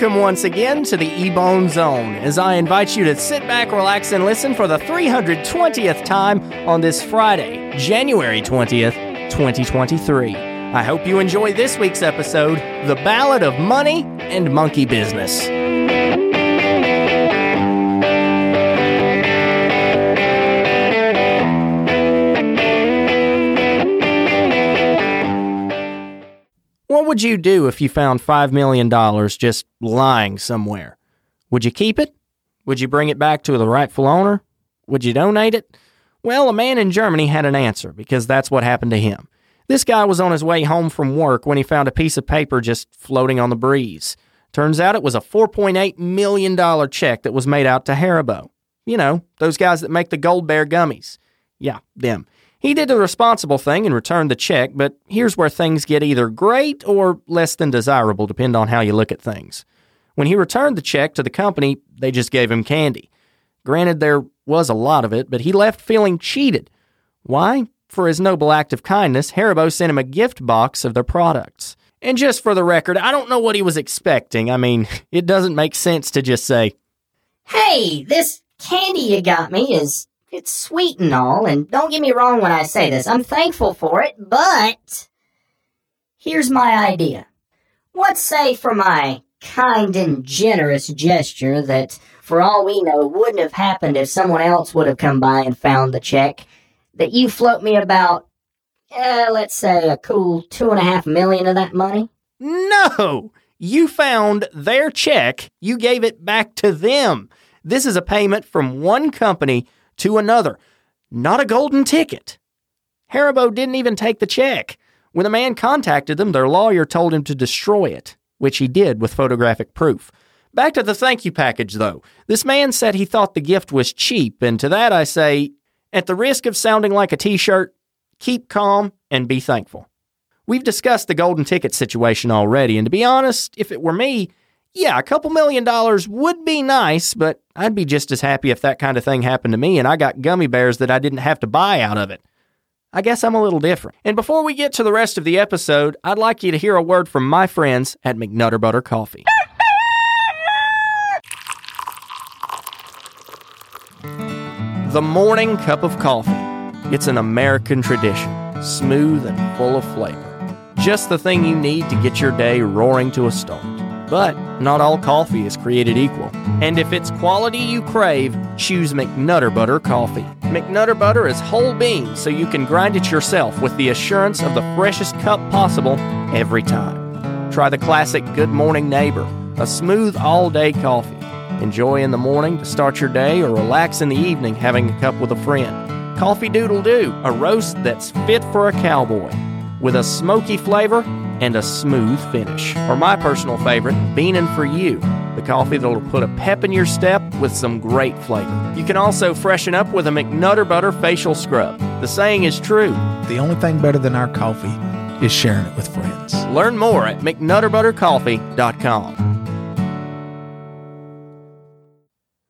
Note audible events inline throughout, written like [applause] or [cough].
Welcome once again to the Ebone Zone as I invite you to sit back, relax, and listen for the 320th time on this Friday, January 20th, 2023. I hope you enjoy this week's episode, The Ballad of Money and Monkey Business. Would you do if you found $5 million just lying somewhere? Would you keep it? Would you bring it back to the rightful owner? Would you donate it? Well, a man in Germany had an answer because that's what happened to him. This guy was on his way home from work when he found a piece of paper just floating on the breeze. Turns out it was a $4.8 million check that was made out to Haribo. You know, those guys that make the Gold Bear gummies. Yeah, them. He did the responsible thing and returned the check, but here's where things get either great or less than desirable, depending on how you look at things. When he returned the check to the company, they just gave him candy. Granted, there was a lot of it, but he left feeling cheated. Why? For his noble act of kindness, Haribo sent him a gift box of their products. And just for the record, I don't know what he was expecting. I mean, [laughs] it doesn't make sense to just say, Hey, this candy you got me is it's sweet and all, and don't get me wrong when I say this, I'm thankful for it, but here's my idea. What say for my kind and generous gesture that, for all we know, wouldn't have happened if someone else would have come by and found the check, that you float me about, uh, let's say, a cool two and a half million of that money? No! You found their check, you gave it back to them. This is a payment from one company to another, not a golden ticket. Haribo didn't even take the check. When the man contacted them, their lawyer told him to destroy it, which he did with photographic proof. Back to the thank you package, though. This man said he thought the gift was cheap, and to that I say, at the risk of sounding like a t shirt, keep calm and be thankful. We've discussed the golden ticket situation already, and to be honest, if it were me, yeah, a couple million dollars would be nice, but I'd be just as happy if that kind of thing happened to me and I got gummy bears that I didn't have to buy out of it. I guess I'm a little different. And before we get to the rest of the episode, I'd like you to hear a word from my friends at McNutter Butter Coffee. The morning cup of coffee. It's an American tradition, smooth and full of flavor. Just the thing you need to get your day roaring to a start. But not all coffee is created equal. And if it's quality you crave, choose McNutter Butter Coffee. McNutter Butter is whole bean, so you can grind it yourself with the assurance of the freshest cup possible every time. Try the classic Good Morning Neighbor, a smooth all day coffee. Enjoy in the morning to start your day or relax in the evening having a cup with a friend. Coffee Doodle Doo, a roast that's fit for a cowboy with a smoky flavor and a smooth finish. Or my personal favorite, Beanin' for You, the coffee that'll put a pep in your step with some great flavor. You can also freshen up with a McNutter Butter facial scrub. The saying is true. The only thing better than our coffee is sharing it with friends. Learn more at McNutterButterCoffee.com.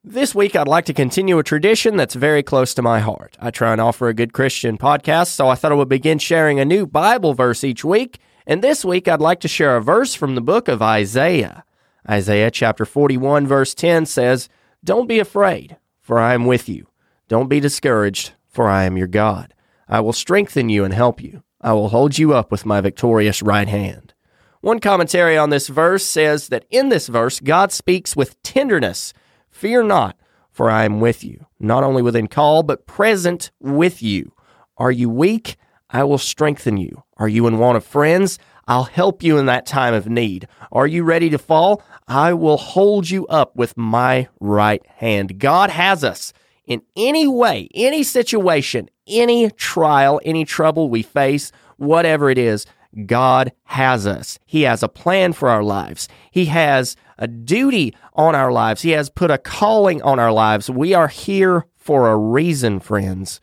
This week, I'd like to continue a tradition that's very close to my heart. I try and offer a good Christian podcast, so I thought I would begin sharing a new Bible verse each week. And this week, I'd like to share a verse from the book of Isaiah. Isaiah chapter 41, verse 10 says, Don't be afraid, for I am with you. Don't be discouraged, for I am your God. I will strengthen you and help you. I will hold you up with my victorious right hand. One commentary on this verse says that in this verse, God speaks with tenderness. Fear not, for I am with you, not only within call, but present with you. Are you weak? I will strengthen you. Are you in want of friends? I'll help you in that time of need. Are you ready to fall? I will hold you up with my right hand. God has us in any way, any situation, any trial, any trouble we face, whatever it is. God has us. He has a plan for our lives. He has a duty on our lives. He has put a calling on our lives. We are here for a reason, friends.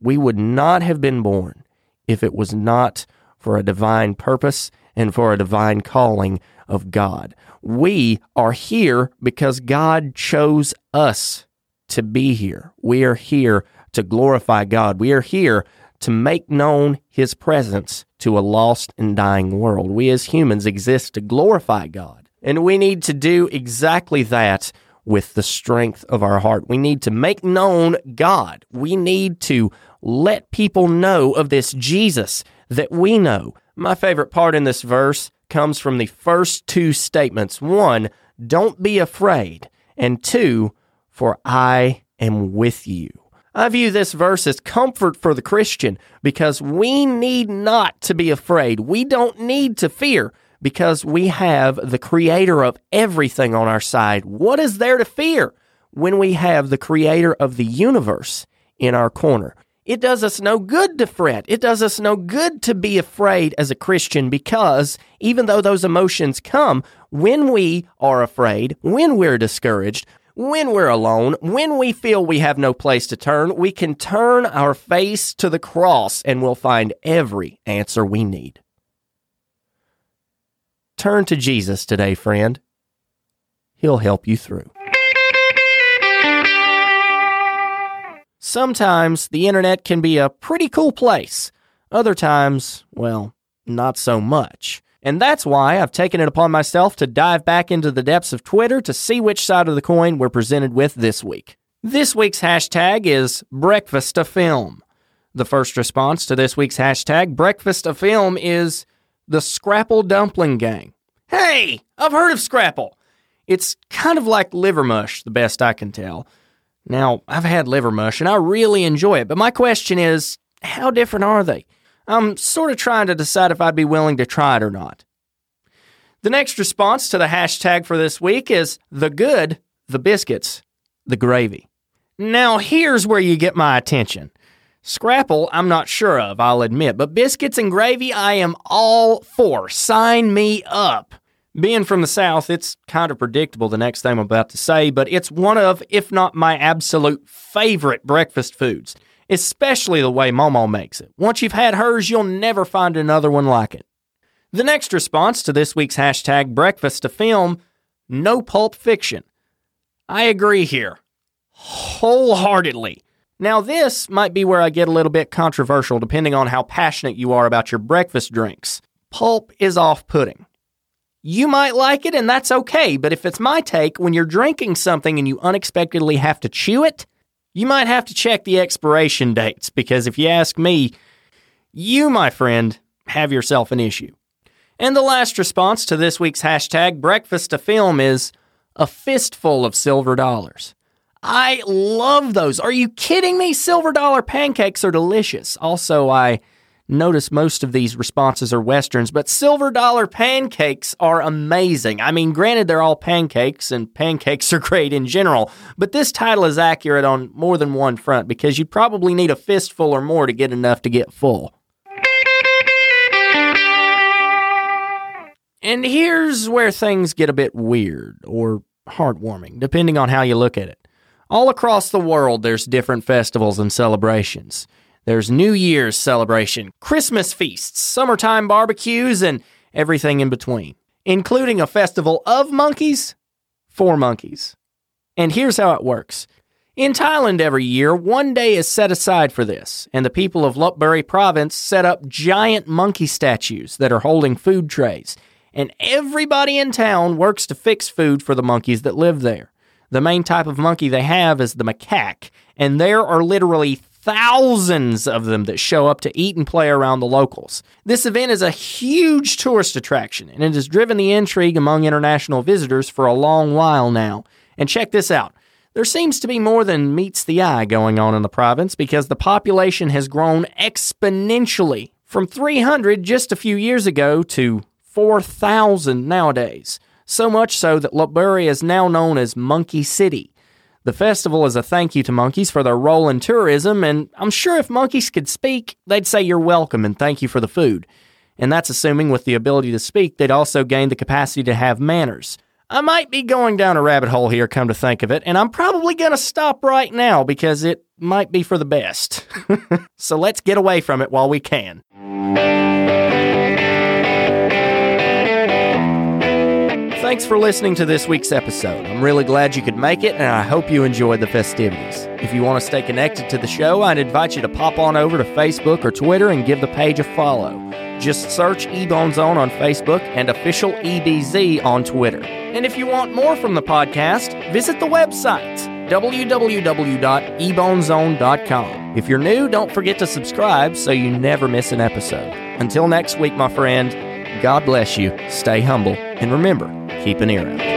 We would not have been born if it was not for a divine purpose and for a divine calling of God. We are here because God chose us to be here. We are here to glorify God. We are here to make known His presence to a lost and dying world. We as humans exist to glorify God. And we need to do exactly that with the strength of our heart. We need to make known God. We need to let people know of this Jesus that we know. My favorite part in this verse comes from the first two statements. One, don't be afraid. And two, for I am with you. I view this verse as comfort for the Christian because we need not to be afraid. We don't need to fear because we have the creator of everything on our side. What is there to fear when we have the creator of the universe in our corner? It does us no good to fret. It does us no good to be afraid as a Christian because even though those emotions come, when we are afraid, when we're discouraged, when we're alone, when we feel we have no place to turn, we can turn our face to the cross and we'll find every answer we need. Turn to Jesus today, friend. He'll help you through. Sometimes the internet can be a pretty cool place. Other times, well, not so much. And that's why I've taken it upon myself to dive back into the depths of Twitter to see which side of the coin we're presented with this week. This week's hashtag is breakfast a film. The first response to this week's hashtag breakfast a film is the Scrapple Dumpling Gang. Hey, I've heard of Scrapple. It's kind of like liver mush, the best I can tell. Now, I've had liver mush and I really enjoy it, but my question is how different are they? I'm sort of trying to decide if I'd be willing to try it or not. The next response to the hashtag for this week is the good, the biscuits, the gravy. Now, here's where you get my attention. Scrapple, I'm not sure of, I'll admit, but biscuits and gravy, I am all for. Sign me up. Being from the South, it's kind of predictable the next thing I'm about to say, but it's one of, if not my absolute favorite breakfast foods, especially the way Momo makes it. Once you've had hers, you'll never find another one like it. The next response to this week's hashtag breakfast to film no pulp fiction. I agree here wholeheartedly. Now, this might be where I get a little bit controversial depending on how passionate you are about your breakfast drinks. Pulp is off putting. You might like it, and that's okay. But if it's my take, when you're drinking something and you unexpectedly have to chew it, you might have to check the expiration dates because if you ask me, you, my friend, have yourself an issue. And the last response to this week's hashtag breakfast to film is a fistful of silver dollars. I love those. Are you kidding me? Silver dollar pancakes are delicious. Also, I Notice most of these responses are Westerns, but silver dollar pancakes are amazing. I mean, granted, they're all pancakes, and pancakes [laughs] are great in general, but this title is accurate on more than one front because you'd probably need a fistful or more to get enough to get full. And here's where things get a bit weird or heartwarming, depending on how you look at it. All across the world, there's different festivals and celebrations. There's New Year's celebration, Christmas feasts, summertime barbecues, and everything in between, including a festival of monkeys for monkeys. And here's how it works. In Thailand every year, one day is set aside for this, and the people of Lopburi province set up giant monkey statues that are holding food trays. And everybody in town works to fix food for the monkeys that live there. The main type of monkey they have is the macaque, and there are literally thousands of them that show up to eat and play around the locals. This event is a huge tourist attraction, and it has driven the intrigue among international visitors for a long while now. And check this out. There seems to be more than meets the eye going on in the province because the population has grown exponentially from 300 just a few years ago to 4,000 nowadays. So much so that Lopburi is now known as Monkey City. The festival is a thank you to monkeys for their role in tourism, and I'm sure if monkeys could speak, they'd say you're welcome and thank you for the food. And that's assuming with the ability to speak, they'd also gain the capacity to have manners. I might be going down a rabbit hole here, come to think of it, and I'm probably going to stop right now because it might be for the best. [laughs] so let's get away from it while we can. Thanks for listening to this week's episode. I'm really glad you could make it, and I hope you enjoyed the festivities. If you want to stay connected to the show, I'd invite you to pop on over to Facebook or Twitter and give the page a follow. Just search Ebone Zone on Facebook and official EBZ on Twitter. And if you want more from the podcast, visit the website www.ebonezone.com. If you're new, don't forget to subscribe so you never miss an episode. Until next week, my friend, God bless you, stay humble, and remember, keep an ear out.